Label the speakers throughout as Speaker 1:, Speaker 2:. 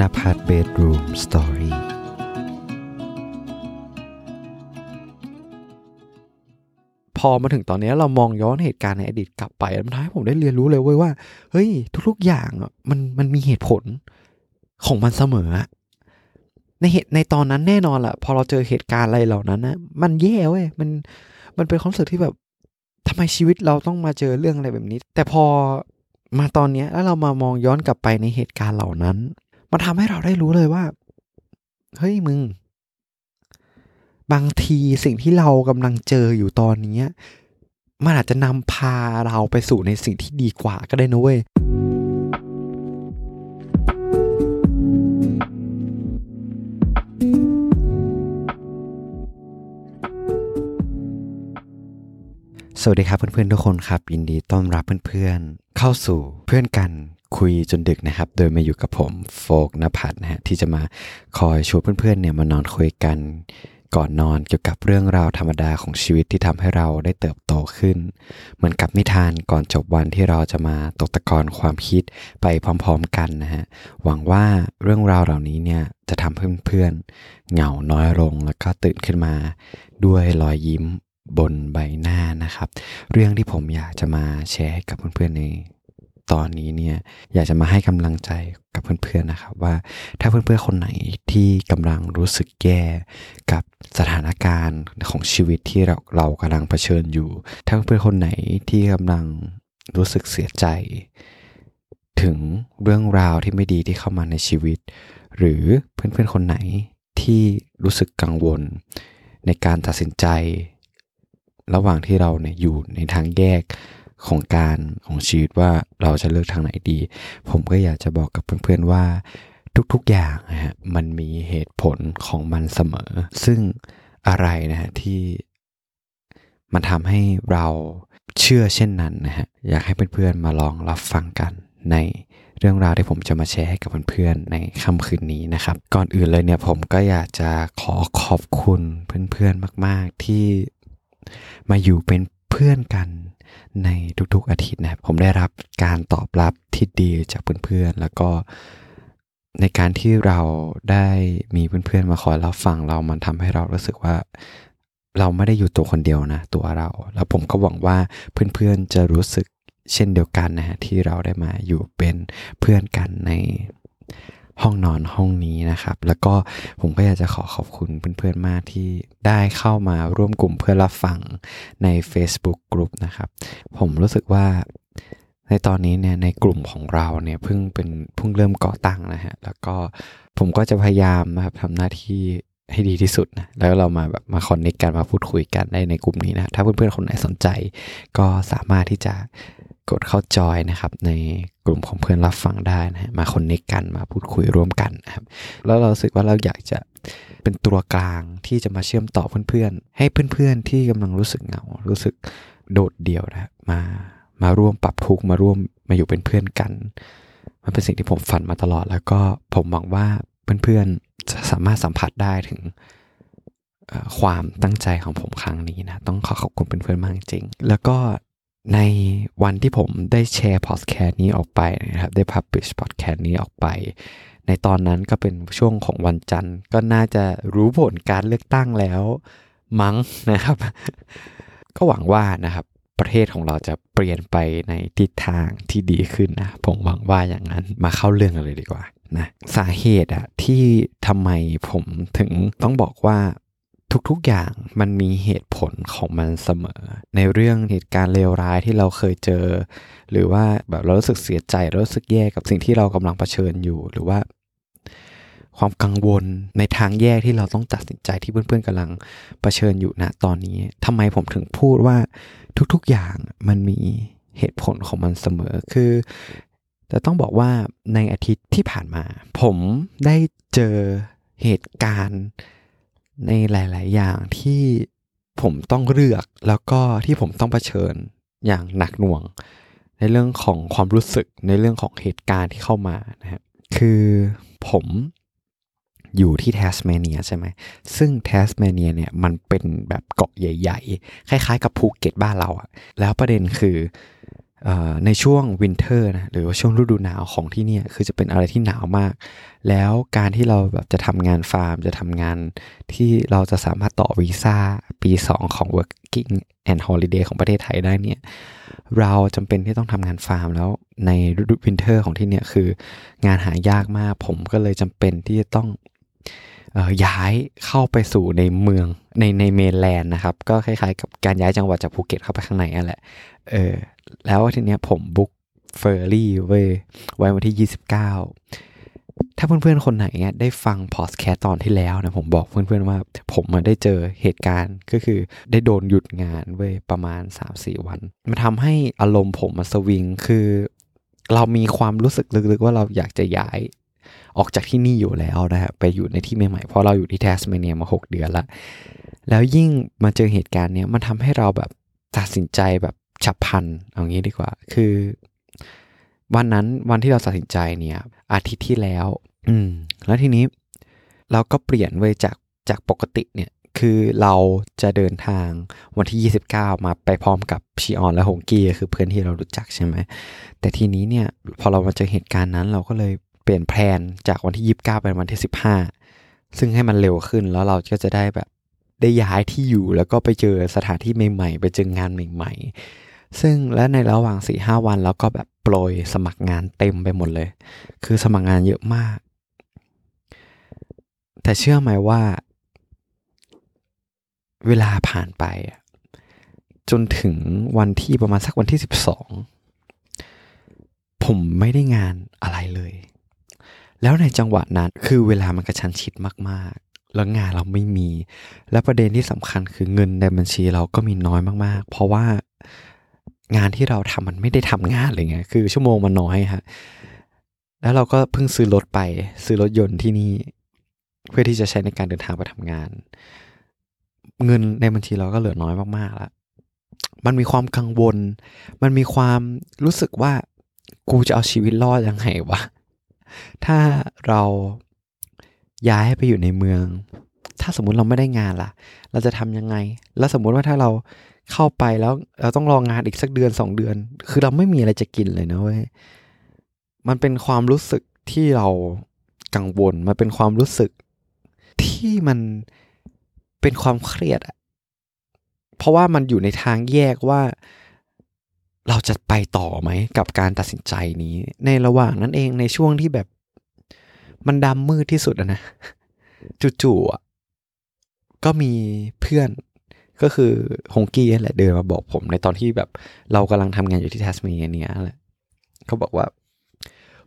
Speaker 1: นภัทรเบดรูมสตอรี่พอมาถึงตอนนี้เรามองย้อนเหตุการณ์ในอดีตกลับไปมันทำให้ผมได้เรียนรู้เลยเว้ยว่า เฮ้ย ทุกๆอย่างมันมันมีเหตุผลของมันเสมอในเหตุในตอนนั้นแน่นอนแหละพอเราเจอเหตุการณ์อะไรเหล่านั้นนะมันแย่เว้ยมันมันเป็นความรู้สึกที่แบบทำไมชีวิตเราต้องมาเจอเรื่องอะไรแบบนี้ แต่พอมาตอนเนี้ยแล้วเรามามองย้อนกลับไปในเหตุการณ์เหล่านั้น มันทำให้เราได้รู้เลยว่า เฮ้ยมึง บางทีสิ่งที่เรากำลังเจออยู่ตอนนี้มันอาจจะนำพาเราไปสู่ในสิ่งที่ดีกว่าก็ได้นะเว้ยสวัสดีครับเพื่อนๆทุกคนครับยินดีต้อนรับเพื่อนๆเข้าสู่เพื่อนกัน คุยจนดึกนะครับ โดยมาอยู่กับผมโฟกนภัทรนะฮะที่จะมาคอยชวนเพื่อนๆเนี่ยมานอนคุยกันก่อนนอนเกี่ยวกับเรื่องราวธรรมดาของชีวิตที่ทำให้เราได้เติบโตขึ้น เหมือนกับนิทานก่อนจบวันที่เราจะมาตกตะกอนความคิดไปพร้อมๆกันนะฮะหวังว่าเรื่องราวเหล่านี้เนี่ยจะทำให้เพื่อนๆเหงาน้อยลงแล้วก็ตื่นขึ้นมา ด้วยรอยยิ้มบนใบหน้านะครับ เรื่องที่ผมอยากจะมาแชร์ให้กับเพื่อนๆใน ตอนนี้เนี่ยอยากจะมาให้กำลังใจกับเพื่อนๆนะครับว่าถ้าเพื่อนๆคนไหนที่กำลังรู้สึกแย่กับสถานการณ์ของชีวิตที่เราเรากำลังเผชิญอยู่ ถ้าเพื่อนๆคนไหนที่กำลังรู้สึกเสียใจ ถึงเรื่องราวที่ไม่ดีที่เข้ามาในชีวิต หรือเพื่อนๆคนไหนที่รู้สึกกังวล ในการตัดสินใจ ระหว่างที่เราเนี่ยอยู่ในทางแยก ของการของชีวิตว่าเราจะเลือกทางไหนดี ผมก็อยากจะบอกกับเพื่อนๆว่าทุกๆอย่างนะฮะมันมีเหตุผลของมันเสมอ ซึ่งอะไรนะฮะที่มันทำให้เราเชื่อเช่นนั้นนะฮะอยากให้เพื่อนๆมาลองรับฟังกันในเรื่องราวที่ผมจะมาแชร์ให้กับเพื่อนๆในค่ำคืนนี้นะครับ ก่อนอื่นเลยเนี่ยผมก็อยากจะขอขอบคุณเพื่อนๆมาก ๆที่มาอยู่เป็นเพื่อนกัน ในทุกๆอาทิตย์นะครับผมได้รับการตอบรับที่ดีจากเพื่อนๆ แล้วก็ในการที่เราได้มีเพื่อนๆมาคอยรับฟังเรามันทำให้เรารู้สึกว่าเราไม่ได้อยู่ตัวคนเดียวนะ ตัวเรา แล้วผมก็หวังว่าเพื่อนๆจะรู้สึกเช่นเดียวกันนะฮะที่เราได้มาอยู่เป็นเพื่อนกันใน ห้องนอนห้องนี้นะครับ แล้วก็ผมก็อยากจะขอขอบคุณเพื่อนๆมากที่ได้เข้ามาร่วมกลุ่มเพื่อรับฟังใน Facebook กลุ่มนะครับ ผมรู้สึกว่าในตอนนี้เนี่ยในกลุ่มของเราเนี่ยเพิ่งเป็นเพิ่งเริ่มก่อตั้งนะฮะแล้วก็ผมก็จะพยายามนะครับทำหน้าที่ให้ดีที่สุดนะแล้วเรามาแบบมาคอนเนคกันมาพูดคุยกันได้ในกลุ่มนี้นะ ถ้าเพื่อนๆคนไหนสนใจ ก็สามารถที่จะ กดเข้าจอยนะครับในกลุ่มของเพื่อนรับฟังได้นะมาคอนเนคกันมาพูดคุยร่วมกันนะครับแล้วเราสึกว่าเราอยากจะเป็นตัวกลางที่จะมาเชื่อมต่อเพื่อนๆ ให้เพื่อนๆ ที่กำลังรู้สึกเหงา รู้สึกโดดเดี่ยวนะมามาร่วมปรับทุกมาร่วมมาอยู่เป็นเพื่อนกัน มันเป็นสิ่งที่ผมฝันมาตลอด แล้วก็ผมหวังว่าเพื่อนๆจะสามารถสัมผัสได้ถึงความตั้งใจของผมครั้งนี้นะ ต้องขอขอบคุณเพื่อนๆมากจริง แล้วก็ ในวันที่ผมได้แชร์พอดแคสต์นี้ออกไปนะครับ ได้พับบิชพอดแคสต์นี้ออกไป ในตอนนั้นก็เป็นช่วงของวันจันทร์ ก็น่าจะรู้ผลการเลือกตั้งแล้วมั้งนะครับ ก็หวังว่านะครับ ประเทศของเราจะเปลี่ยนไปในทิศทางที่ดีขึ้นนะ ผมหวังว่าอย่างนั้นมาเข้าเรื่องกันเลยดีกว่านะสาเหตุอะที่ทำไมผมถึงต้องบอกว่า ทุกๆอย่างมันมีเหตุผลของมันเสมอ ในเรื่องเหตุการณ์เลวร้ายที่เราเคยเจอ หรือว่าแบบเรารู้สึกเสียใจเรารู้สึกแย่กับสิ่งที่เรากำลังเผชิญอยู่ หรือว่า ความกังวลในทางแยกที่เราต้องตัดสินใจที่เพื่อนๆกำลังเผชิญอยู่ณตอนนี้ทำไมผมถึงพูดว่าทุกๆอย่างมันมีเหตุผลของมันเสมอคือ แต่ต้องบอกว่าในอาทิตย์ที่ผ่านมา ผมได้เจอเหตุการณ์ ในหลาย ๆ อย่างที่ผมต้องเลือกแล้วก็ที่ผมต้องเผชิญอย่างหนักหน่วง ในเรื่องของความรู้สึกในเรื่องของเหตุการณ์ที่เข้ามานะครับคือผมอยู่ที่แทสเมเนียใช่ไหม ซึ่งแทสเมเนียเนี่ยมันเป็นแบบเกาะใหญ่ ๆ คล้ายๆ กับภูเก็ตบ้านเราอะแล้วประเด็นคือ ในช่วง winter นะหรือว่าช่วงฤดูหนาวของที่เนี่ยคือจะเป็นอะไรที่หนาวมาก แล้วการที่เราแบบจะทำงานฟาร์ม จะทำงานที่เราจะสามารถต่อวีซ่าปี 2 ของ working and holiday ของประเทศไทยได้เนี่ยเราจำเป็นที่ต้องทำงานฟาร์มแล้วในฤดู winter ของที่เนี่ยคืองานหายากมาก ผมก็เลยจำเป็นที่จะต้องย้ายเข้าไปสู่ในเมืองในใน mainland นะครับ ก็คล้ายๆ กับการย้ายจังหวัดจากภูเก็ตเข้าไปข้างในนั่นแหละเออ แล้วทีเนี้ยผม book ferry เว้ยไว้วันที่ 29 ถ้าเพื่อนๆ คนไหนเนี่ยได้ฟังพอดแคสตอนที่แล้วนะผมบอกเพื่อนๆว่า ผมมาได้เจอเหตุการณ์ก็คือได้โดนหยุดงานเว้ยประมาณ 3-4 วัน มันทำให้อารมณ์ผมมาสวิงคือ เรามีความรู้สึกลึกๆ ว่าเราอยากจะย้ายออกจากที่นี่อยู่แล้วนะฮะไปอยู่ในที่ใหม่ๆเพราะเราอยู่ที่แทสเมเนียมา 6 เดือนละแล้วยิ่งมาเจอเหตุการณ์เนี้ยมันทำให้เราแบบตัดสินใจแบบ ฉับพันเอางี้ดีกว่า คือ วันนั้นวันที่เราตัดสินใจเนี่ย อาทิตย์ที่แล้ว อืม แล้วทีนี้เราก็เปลี่ยนไว้จากจากปกติเนี่ย คือเราจะเดินทางวันที่ 29 มาไปพร้อมกับชีออนและฮงกี้คือเพื่อนที่เรารู้จักใช่ไหมแต่ทีนี้เนี่ย พอเรามาเจอเหตุการณ์นั้น เราก็เลยเปลี่ยนแพลนจากวันที่ 29 เป็นวันที่ 15 ซึ่งให้มันเร็วขึ้นแล้วเราก็จะได้แบบได้ย้ายที่อยู่แล้วก็ไปเจอสถานที่ใหม่ๆ ไปเจองานใหม่ ๆ ซึ่งและในระหว่าง4ีหวันเราก็แบบโปรยสมัครงานเต็มไปหมดเลย คือสมัครงานเยอะมาก แต่เชื่อไหมว่า เวลาผ่านไป จนถึงวันที่ประมาณสักวันที่ 12 ผมไม่ได้งานอะไรเลย แล้วในจังหวะนั้นคือเวลามันกระชันชิดมากแล้วงานเราไม่มี และประเด็นที่สำคัญคือเงินในบัญชีเราก็มีน้อยมากๆ เพราะว่า งานที่เราทำมันไม่ได้ทำงานเลยไงคือชั่วโมงมันน้อยฮะแล้วเราก็เพิ่งซื้อรถไป ซื้อรถยนต์ที่นี่ เพื่อที่จะใช้ในการเดินทางไปทำงาน เงินในบัญชีเราก็เหลือน้อยมากๆแล้วมันมีความกังวล มันมีความรู้สึกว่ากูจะเอาชีวิตรอดยังไงวะ ถ้าเราย้ายไปอยู่ในเมือง ถ้าสมมุติเราไม่ได้งานล่ะ เราจะทำยังไง แล้วสมมุติว่าถ้าเรา เข้าไปแล้วเราต้องรองงานอีกสักเดือนสองเดือน คือเราไม่มีอะไรจะกินเลยนะเว้ยมันเป็นความรู้สึกที่เรากังวลมันเป็นความรู้สึกที่มันเป็นความเครียดอะเพราะว่ามันอยู่ในทางแยกว่าเราจะไปต่อไหมกับการตัดสินใจนี้ ในระหว่างนั้นเองในช่วงที่แบบมันดำมืดที่สุดนะจู่ๆก็มีเพื่อน ก็คือฮงกี้แหละเดินมาบอกผมในตอนที่แบบเรากำลังทำงานอยู่ที่ทัสเมียเนียแหละเขาบอกว่า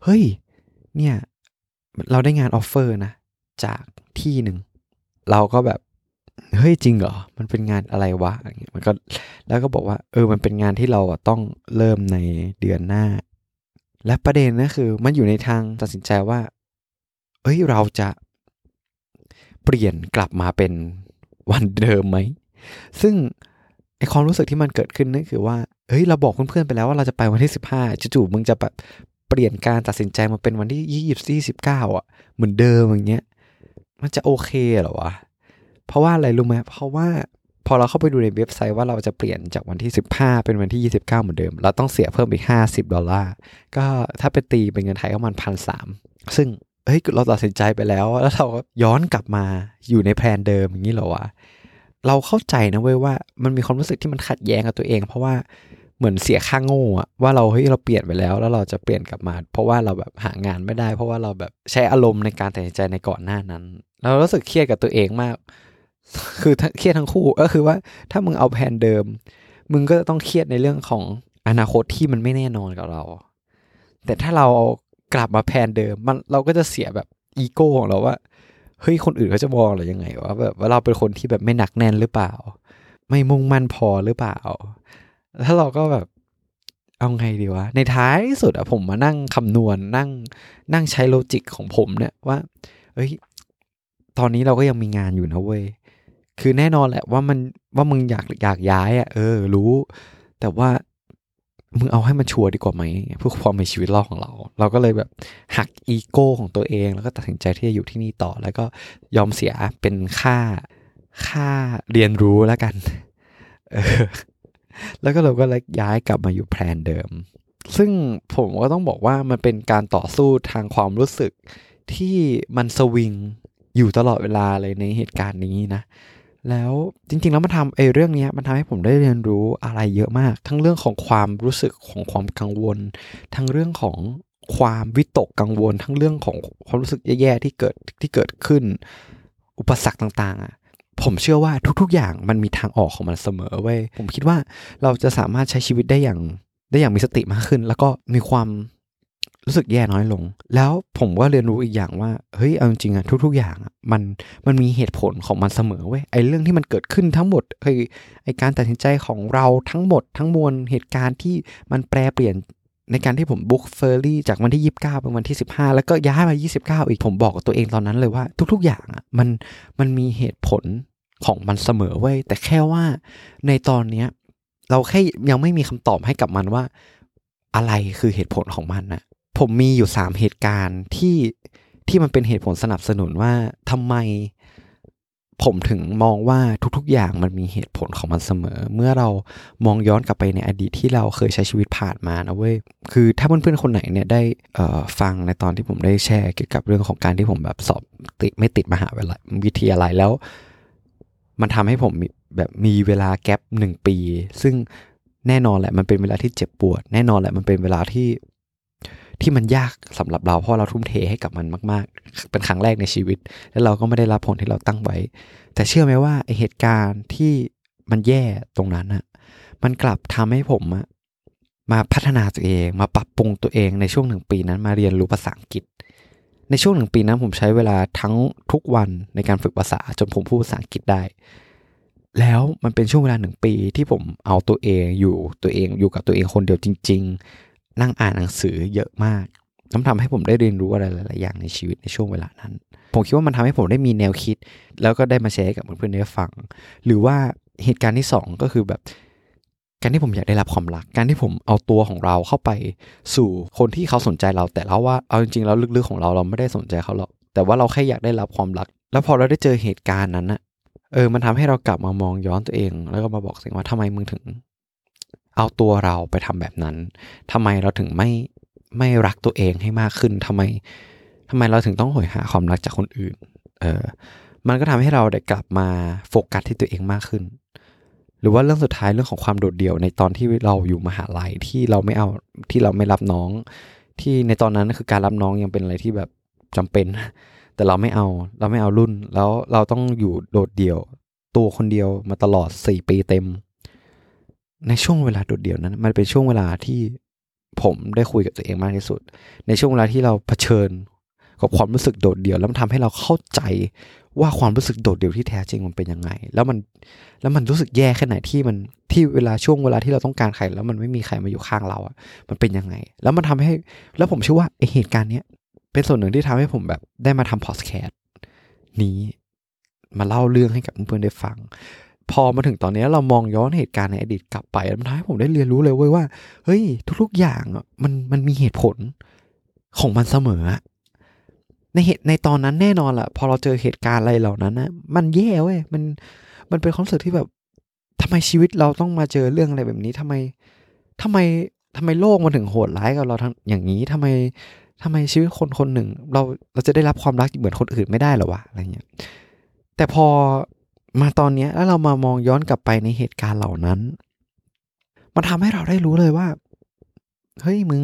Speaker 1: เฮ้ย เนี่ย เราได้งาน offer นะ จากที่หนึ่ง เราก็แบบ เฮ้ยจริงเหรอ มันเป็นงานอะไรวะอย่างเงี้ยมันก็แล้วก็บอกว่า เออมันเป็นงานที่เราต้องเริ่มในเดือนหน้า และประเด็นนะคือ มันอยู่ในทางตัดสินใจว่า เอ้ยเราจะเปลี่ยนกลับมาเป็นวันเดิมไหม ซึ่งไอความรู้สึกที่มันเกิดขึ้นนั่นคือว่า เฮ้ย เราบอกเพื่อนๆไปแล้วว่าเราจะไปวันที่สิบห้าจู่ๆมึงจะแบบเปลี่ยนการตัดสินใจมาเป็นวันที่ยี่สิบสี่สิบเก้าอะ เหมือนเดิมอย่างเงี้ย มันจะโอเคเหรอวะ เพราะว่าอะไรรู้ไหมเพราะว่าพอเราเข้าไปดูในเว็บไซต์ว่าเราจะเปลี่ยนจากวันที่ 15 เป็นวันที่ 29 เหมือนเดิม เราต้องเสียเพิ่มอีก 50 ดอลลาร์ ก็ถ้าไปตีเป็นเงินไทยก็มันพันสามซึ่งเฮ้ยเราตัดสินใจไปแล้ว แล้วเราก็ย้อนกลับมาอยู่ในแพลนเดิมอย่างนี้เหรอวะ เราเข้าใจนะเว้ยว่ามันมีความรู้สึกที่มันขัดแย้งกับตัวเอง เพราะว่าเหมือนเสียค่างโง่อะว่าเราเฮ้ยเราเปลี่ยนไปแล้ว แล้วเราจะเปลี่ยนกลับมา เพราะว่าเราแบบหางานไม่ได้ เพราะว่าเราแบบใช้อารมณ์ในการตัดสินใจในก่อนหน้านั้น เรารู้สึกเครียดกับตัวเองมาก คือเครียดทั้งคู่ก็คือว่าถ้ามึงเอาแผนเดิม มึงก็ต้องเครียดในเรื่องของอนาคตที่มันไม่แน่นอนกับเรา แต่ถ้าเรากลับมาแพนเดิมมันเราก็จะเสียแบบอีโก้ของเราว่า เฮ้ยคนอื่นเขาจะมองเรายังไงวะแบบว่าเราเป็นคนที่แบบไม่หนักแน่นหรือเปล่า ไม่มุ่งมั่นพอหรือเปล่าถ้าเราก็แบบเอาไงดีวะ ในท้ายสุดอะผมมานั่งคำนวณนั่งนั่งใช้โลจิกของผมเนี่ยว่าเฮ้ย ตอนนี้เราก็ยังมีงานอยู่นะเว้ย คือแน่นอนแหละว่ามันว่ามึงอยากอยากย้ายอะเออ รู้ แต่ว่า มึงเอาให้มันชัวร์ดีกว่าไหมเพื่อความมีชีวิตรอดของเรา เราก็เลยแบบหักอีโก้ของตัวเอง แล้วก็ตัดสินใจที่จะอยู่ที่นี่ต่อ แล้วก็ยอมเสียเป็นค่าค่าเรียนรู้แล้วกันออแล้วก็เราก็เลยย้ายกลับมาอยู่แพลนเดิม ซึ่งผมก็ต้องบอกว่ามันเป็นการต่อสู้ทางความรู้สึกที่มันสวิงอยู่ตลอดเวลาเลยในเหตุการณ์นี้นะ แล้วจริงๆ แล้วมันทำไอ้เรื่องนี้มันทำให้ผมได้เรียนรู้อะไรเยอะมาก ทั้งเรื่องของความรู้สึกของความกังวล ทั้งเรื่องของความวิตกกังวล ทั้งเรื่องของความรู้สึกแย่ๆที่เกิดที่เกิดขึ้น อุปสรรคต่างๆอะผมเชื่อว่าทุกๆ อย่างมันมีทางออกของมันเสมอเว้ยผมคิดว่าเราจะสามารถใช้ชีวิตได้อย่างได้อย่างมีสติมากขึ้น แล้วก็มีความ รู้สึกแย่น้อยลง แล้วผมก็เรียนรู้อีกอย่างว่า เฮ้ย เอาจริงๆอะทุก ๆ อย่างอะมัน มันมีเหตุผลของมันเสมอเว้ย ไอ้เรื่องที่มันเกิดขึ้นทั้งหมดคือไอ้การตัดสินใจของเราทั้งหมด ทั้งมวลเหตุการณ์ที่มันแปรเปลี่ยนในการที่ผมบุ๊กเฟอร์รี่จากวันที่ 29 เป็นวันที่ 15 แล้วก็ย้ายมา 29 อีก ผมบอกกับตัวเองตอนนั้นเลยว่า ทุก ๆ อย่างอะมัน มันมีเหตุผลของมันเสมอเว้ย แต่แค่ว่าในตอนเนี้ยเราแค่ยังไม่มีคำตอบให้กับมันว่า อะไรคือเหตุผลของมันนะ ผมมีอยู่สามเหตุการณ์ที่ที่มันเป็นเหตุผลสนับสนุนว่าทำไมผมถึงมองว่าทุกๆ อย่างมันมีเหตุผลของมันเสมอ เมื่อเรามองย้อนกลับไปในอดีตที่เราเคยใช้ชีวิตผ่านมานะเว้ยคือถ้าเพื่อนๆคนไหนเนี่ยได้ฟังในตอนที่ผมได้แชร์เกี่ยวกับเรื่องของการที่ผมแบบสอบติดไม่ติดมหาวิทยาลัยแล้ว มันทำให้ผมแบบมีเวลาแกลบหนึ่งปี ซึ่งแน่นอนแหละมันเป็นเวลาที่เจ็บปวด แน่นอนแหละมันเป็นเวลาที่ ที่มันยากสำหรับเราเพราะเราทุ่มเทให้กับมันมาก ๆ เป็นครั้งแรกในชีวิต แล้วเราก็ไม่ได้รับผลที่เราตั้งไว้ แต่เชื่อไหมว่าไอเหตุการณ์ที่มันแย่ตรงนั้นอะมันกลับทำให้ผมอะมาพัฒนาตัวเอง มาปรับปรุงตัวเองในช่วงหนึ่งปีนั้นมาเรียนรู้ภาษาอังกฤษ ในช่วงหนึ่งปีนั้นผมใช้เวลาทั้งทุกวันในการฝึกภาษาจนผมพูดภาษาอังกฤษได้ แล้วมันเป็นช่วงเวลาหนึ่งปีที่ผมเอาตัวเองอยู่ตัวเองอยู่กับตัวเองคนเดียวจริง นั่งอ่านหนังสือเยอะมากทำทำให้ผมได้เรียนรู้อะไรหลาย ๆ อย่างในชีวิตในช่วงเวลานั้น ผมคิดว่ามันทำให้ผมได้มีแนวคิด แล้วก็ได้มาแชร์กับเพื่อนๆได้ฟัง หรือว่าเหตุการณ์ที่ 2 ก็คือแบบ การที่ผมอยากได้รับความรัก การที่ผมเอาตัวของเราเข้าไปสู่คนที่เขาสนใจเรา แต่แล้วว่าเอาจริง ๆ แล้วลึก ๆ ของเราเราไม่ได้สนใจเขาหรอก แต่ว่าเราแค่อยากได้รับความรัก แล้วพอเราได้เจอเหตุการณ์นั้นอะเออ มันทำให้เรากลับมามองย้อนตัวเอง แล้วก็มาบอกสิ่งว่าทำไมมึงถึง เอาตัวเราไปทำแบบนั้นทำไมเราถึงไม่ไม่รักตัวเองให้มากขึ้นทำไมทำไมเราถึงต้องหอยหาความรักจากคนอื่น เออ มันก็ทำให้เราได้กลับมาโฟกัสที่ตัวเองมากขึ้น หรือว่าเรื่องสุดท้ายเรื่องของความโดดเดี่ยวในตอนที่เราอยู่มหาลัยที่เราไม่เอาที่เราไม่รับน้อง ที่ในตอนนั้นคือการรับน้องยังเป็นอะไรที่แบบจำเป็น แต่เราไม่เอาเราไม่เอารุ่น แล้วเราต้องอยู่โดดเดี่ยวตัวคนเดียวมาตลอดสี่ปีเต็ม ในช่วงเวลาโดดเดี่ยวนั้น มันเป็นช่วงเวลาที่ผมได้คุยกับตัวเองมากที่สุด ในช่วงเวลาที่เราเผชิญกับความรู้สึกโดดเดี่ยว แล้วมันทำให้เราเข้าใจว่าความรู้สึกโดดเดี่ยวที่แท้จริงมันเป็นยังไง แล้วมันแล้วมันรู้สึกแย่แค่ไหนที่มันที่เวลาช่วงเวลาที่เราต้องการใคร แล้วมันไม่มีใครมาอยู่ข้างเราอะ มันเป็นยังไง แล้วมันทำให้ แล้วผมเชื่อว่าไอเหตุการณ์เนี้ยเป็นส่วนหนึ่งที่ทำให้ผมแบบได้มาทำพอดแคสต์นี้มาเล่าเรื่องให้กับเพื่อนๆได้ฟัง พอมาถึงตอนนี้เรามองย้อนเหตุการณ์ในอดีตกลับไปมันทำให้ผมได้เรียนรู้เลยเว้ยว่า เฮ้ย ทุกๆอย่างมันมันมีเหตุผลของมันเสมอ ในเหตุในตอนนั้นแน่นอนแหละพอเราเจอเหตุการณ์อะไรเหล่านั้นนะมันแย่เว้ยมันมันเป็นความรู้สึกที่แบบทำไมชีวิตเราต้องมาเจอเรื่องอะไรแบบนี้ทำไมทำไมทำไมโลกมันถึงโหดร้ายกับเราทั้งอย่างนี้ทำไมทำไมชีวิตคนคนหนึ่ง เราเราจะได้รับความรักเหมือนคนอื่นไม่ได้หรอวะอะไรเงี้ยแต่พอ มาตอนนี้แล้วเรามามองย้อนกลับไปในเหตุการณ์เหล่านั้น มันทำให้เราได้รู้เลยว่า เฮ้ยมึง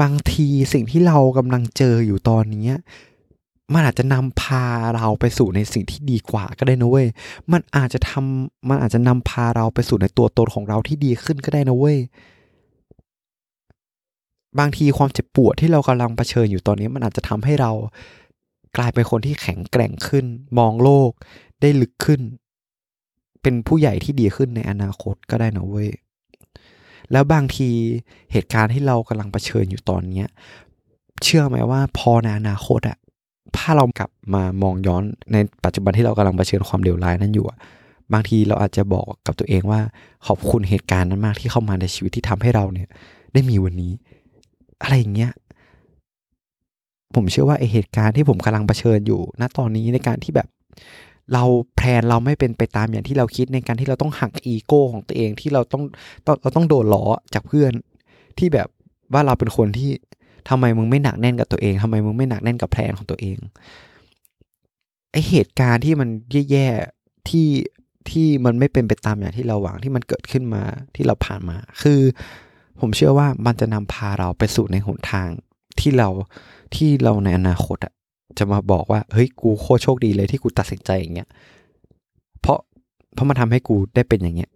Speaker 1: บางทีสิ่งที่เรากำลังเจออยู่ตอนนี้มันอาจจะนำพาเราไปสู่ในสิ่งที่ดีกว่าก็ได้นะเว้ย มันอาจจะทำมันอาจจะนำพาเราไปสู่ในตัวตนของเราที่ดีขึ้นก็ได้นะเว้ย บางทีความเจ็บปวดที่เรากำลังเผชิญอยู่ตอนนี้ มันอาจจะทำให้เรา กลายเป็นคนที่แข็งแกร่งขึ้น มองโลกได้ลึกขึ้น เป็นผู้ใหญ่ที่ดีขึ้นในอนาคตก็ได้นะเว้ยแล้วบางทีเหตุการณ์ที่เรากำลังเผชิญอยู่ตอนเนี้ย เชื่อไหมว่าพอในอนาคตอะถ้าเรากลับมามองย้อนในปัจจุบันที่เรากำลังเผชิญความเดือดร้ายนั้นอยู่อะบางทีเราอาจจะบอกกับตัวเองว่าขอบคุณเหตุการณ์นั้นมากที่เข้ามาในชีวิตที่ทำให้เราเนี่ย ได้มีวันนี้ อะไรอย่างเงี้ย ผมเชื่อว่าไอเหตุการณ์ที่ผมกำลังเผชิญอยู่ ณตอนนี้ในการที่แบบเราแพลนเราไม่เป็นไปตามอย่างที่เราคิดในการที่เราต้องหักอีโก้ของตัวเองที่เราต้องต้องเราต้องโดนล้อจากเพื่อนที่แบบว่าเราเป็นคนที่ทำไมมึงไม่หนักแน่นกับตัวเองทำไมมึงไม่หนักแน่นกับแพลนของตัวเองไอเหตุการณ์ที่มันแย่ๆที่ที่มันไม่เป็นไปตามอย่างที่เราหวังที่มันเกิดขึ้นมาที่เราผ่านมา คือ ผมเชื่อว่ามันจะนำพาเราไปสู่ในหนทางที่เรา ที่เราในอนาคตอะจะมาบอกว่า เฮ้ยกูโคตรโชคดีเลยที่กูตัดสินใจอย่างเงี้ยเพราะเพราะมันทำให้กูได้เป็นอย่างเงี้ย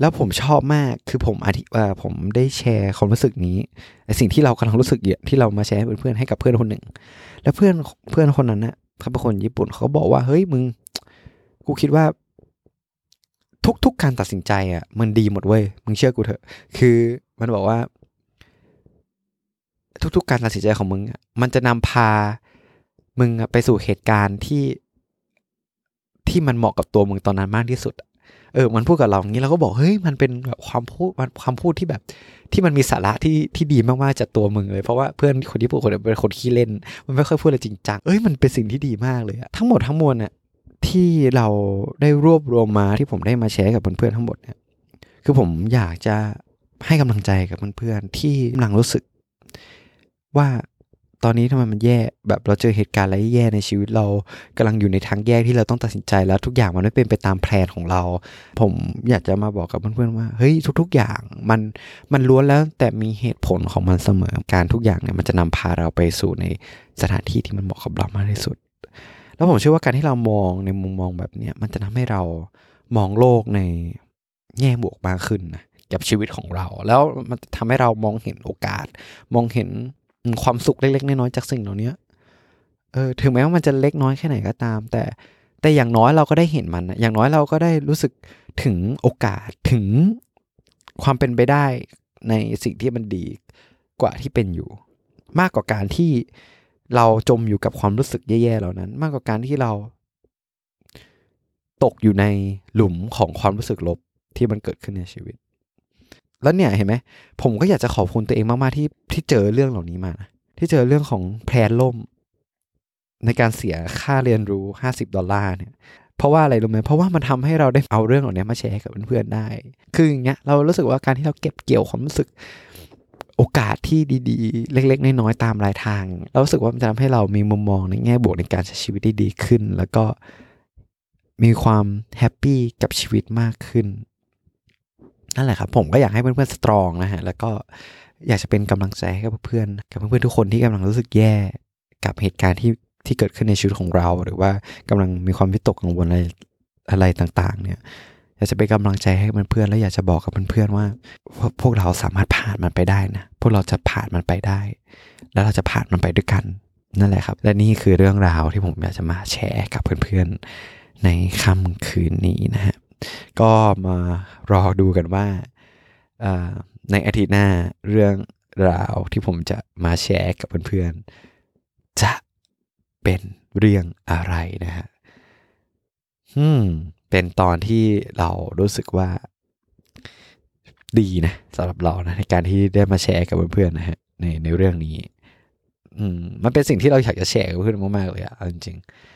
Speaker 1: แล้วผมชอบมากคือผมอธิว่าผมได้แชร์ความรู้สึกนี้ไอสิ่งที่เรากำลังรู้สึกเยอะที่เรามาแชร์ให้เพื่อนๆให้กับเพื่อนคนหนึ่ง แล้วเพื่อนเพื่อนคนนั้นนะเขาเป็นคนญี่ปุ่นเขาบอกว่าเฮ้ยมึง กูคิดว่า ทุกๆการตัดสินใจอะ มันดีหมดเว้ยมึงเชื่อกูเถอะ คือมันบอกว่า ทุกๆ การตัดสินใจของมึงมันจะนำพามึงไปสู่เหตุการณ์ที่ที่มันเหมาะกับตัวมึงตอนนั้นมากที่สุด เออ มันพูดกับเราอย่างนี้เราก็บอก เฮ้ย มันเป็นแบบความพูดมันความพูดที่แบบ ที่มันมีสาระที่ที่ดีมากๆจากตัวมึงเลย เพราะว่าเพื่อนคนที่พูดคนเป็นคนขี้เล่น มันไม่ค่อยพูดอะไรจริงจัง เอ้ย มันเป็นสิ่งที่ดีมากเลย ทั้งหมดทั้งมวลเนี่ยที่เราได้รวบรวมมาที่ผมได้มาแชร์กับเพื่อนๆทั้งหมดเนี่ย คือผมอยากจะให้กำลังใจกับเพื่อนๆที่กำลังรู้สึก ว่าตอนนี้ทำไมมันแย่แบบเราเจอเหตุการณ์อะไรแย่ในชีวิตเรากำลังอยู่ในทางแย่ที่เราต้องตัดสินใจแล้วทุกอย่างมันไม่เป็นไปตามแผนของเรา ผมอยากจะมาบอกกับเพื่อนๆว่าเฮ้ยทุก ๆ อย่างมันมันล้วนแล้วแต่มีเหตุผลของมันเสมอการทุกอย่างเนี่ยมันจะนำพาเราไปสู่ในสถานที่ที่มันเหมาะกับเรามากที่สุด แล้วผมเชื่อว่าการที่เรามองในมุมมองแบบเนี้ยมันจะทำให้เรามองโลกในแง่บวกมากขึ้นนะกับชีวิตของเรา แล้วมันทำให้เรามองเห็นโอกาส มองเห็น ความสุขเล็กๆน้อยๆจากสิ่งเหล่านี้เออถึงแม้ว่ามันจะเล็กน้อยแค่ไหนก็ตาม แต่แต่อย่างน้อยเราก็ได้เห็นมันอย่างน้อยเราก็ได้รู้สึกถึงโอกาสถึงความเป็นไปได้ในสิ่งที่มันดีกว่าที่เป็นอยู่ มากกว่าการที่เราจมอยู่กับความรู้สึกแย่ๆเหล่านั้น มากกว่าการที่เรา ตกอยู่ในหลุมของความรู้สึกลบที่มันเกิดขึ้นในชีวิต แล้วเนี่ยเห็นไหมผมก็อยากจะขอบคุณตัวเองมากๆที่ที่เจอเรื่องเหล่านี้มา ที่เจอเรื่องของแพลนล่ม ในการเสียค่าเรียนรู้ห้าสิบดอลลาร์เนี่ยเพราะว่าอะไรรู้ไหมเพราะว่ามันทำให้เราได้เอาเรื่องเหล่านี้มาแชร์กับเพื่อนๆได้ คืออย่างเงี้ยเรารู้สึกว่าการที่เราเก็บเกี่ยวความรู้สึกโอกาสที่ดีๆ เล็ก ๆ น้อยๆตามรายทาง เรารู้สึกว่ามันจะทำให้เรามีมุมมองในแง่บวกในการใช้ชีวิตได้ดีขึ้น แล้วก็มีความแฮปปี้กับชีวิตมากขึ้น นั่นแหละครับผมก็อยากให้เพื่อนๆสตรองนะฮะแล้วก็อยากจะเป็นกำลังใจให้กับเพื่อนกับเพื่อนๆทุกคนที่กำลังรู้สึกแย่กับเหตุการณ์ที่ที่เกิดขึ้นในชีวิตของเรา หรือว่ากำลังมีความวิตกกังวลอะไรอะไรต่างๆ เนี่ยอยากจะเป็นกำลังใจให้เพื่อนๆและอยากจะบอกกับเพื่อนๆว่าพวกเราสามารถผ่านมันไปได้นะพวกเราจะผ่านมันไปได้ แล้วเราจะผ่านมันไปด้วยกันนั่นแหละครับ และนี่คือเรื่องราวที่ผมอยากจะมาแชร์กับเพื่อนๆในค่ำคืนนี้นะฮะ ก็มารอดูกันว่าในอาทิตย์หน้าเรื่องราวที่ผมจะมาแชร์กับเพื่อนๆ จะเป็นเรื่องอะไรนะฮะอืม เป็นตอนที่เรารู้สึกว่าดีนะสำหรับเรานะในการที่ได้มาแชร์กับเพื่อนๆนะฮะในในเรื่องนี้ อืม มันเป็นสิ่งที่เราอยากจะแชร์กับเพื่อนมากๆเลยอะจริงๆ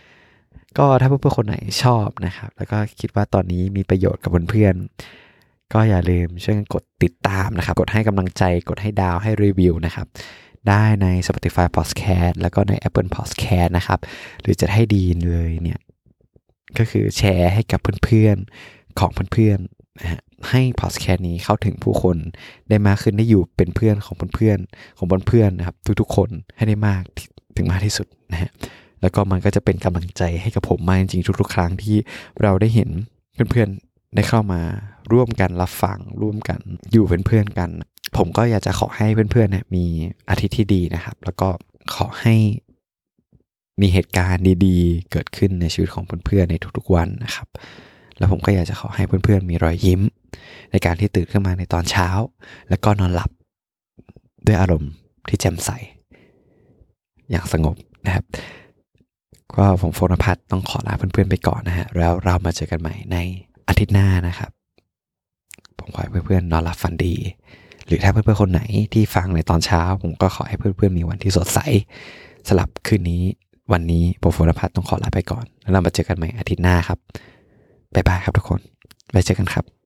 Speaker 1: ก็ถ้าเพื่อนๆคนไหนชอบนะครับ แล้วก็คิดว่าตอนนี้มีประโยชน์กับเพื่อนๆก็อย่าลืมช่วยกันกดติดตามนะครับ กดให้กำลังใจกดให้ดาวให้รีวิวนะครับ ได้ใน Spotify Podcast แล้วก็ใน Apple Podcast นะครับ หรือจะให้ดีเลยเนี่ยก็คือแชร์ให้กับเพื่อนๆของเพื่อนๆนะฮะให้พอดแคสต์นี้เข้าถึงผู้คนได้มากขึ้นได้อยู่เป็นเพื่อนของเพื่อนๆของเพื่อนๆนะครับ ทุกๆคนให้ได้มากถึงมากที่สุดนะฮะ แล้วก็มันก็จะเป็นกำลังใจให้กับผมมากจริงๆทุกๆ ครั้งที่เราได้เห็นเพื่อนๆได้เข้ามาร่วมกันรับฟังร่วมกันอยู่เป็นเพื่อนกัน ผมก็อยากจะขอให้เพื่อนๆเนี่ยมีอาทิตย์ที่ดีนะครับ แล้วก็ขอให้มีเหตุการณ์ดีๆ เกิดขึ้นในชีวิตของเพื่อนๆในทุกๆวันนะครับ แล้วผมก็อยากจะขอให้เพื่อนๆมีรอยยิ้ม ในการที่ตื่นขึ้นมาในตอนเช้า แล้วก็นอนหลับ ด้วยอารมณ์ที่แจ่มใส อย่างสงบนะครับ ก็ผมโฟนพัทต้องขอลาเพื่อนๆไปก่อนนะฮะ แล้วเรามาเจอกันใหม่ในอาทิตย์หน้านะครับ ผมขอให้เพื่อนๆนอนหลับฝันดี หรือถ้าเพื่อนๆคนไหนที่ฟังในตอนเช้า ผมก็ขอให้เพื่อนๆมีวันที่สดใสสลับคืนนี้วันนี้ผมโฟนพัฒน์ต้องขอลาไปก่อน แล้วเรามาเจอกันใหม่อาทิตย์หน้าครับบ๊ายบายครับทุกคนไว้เจอกันครับ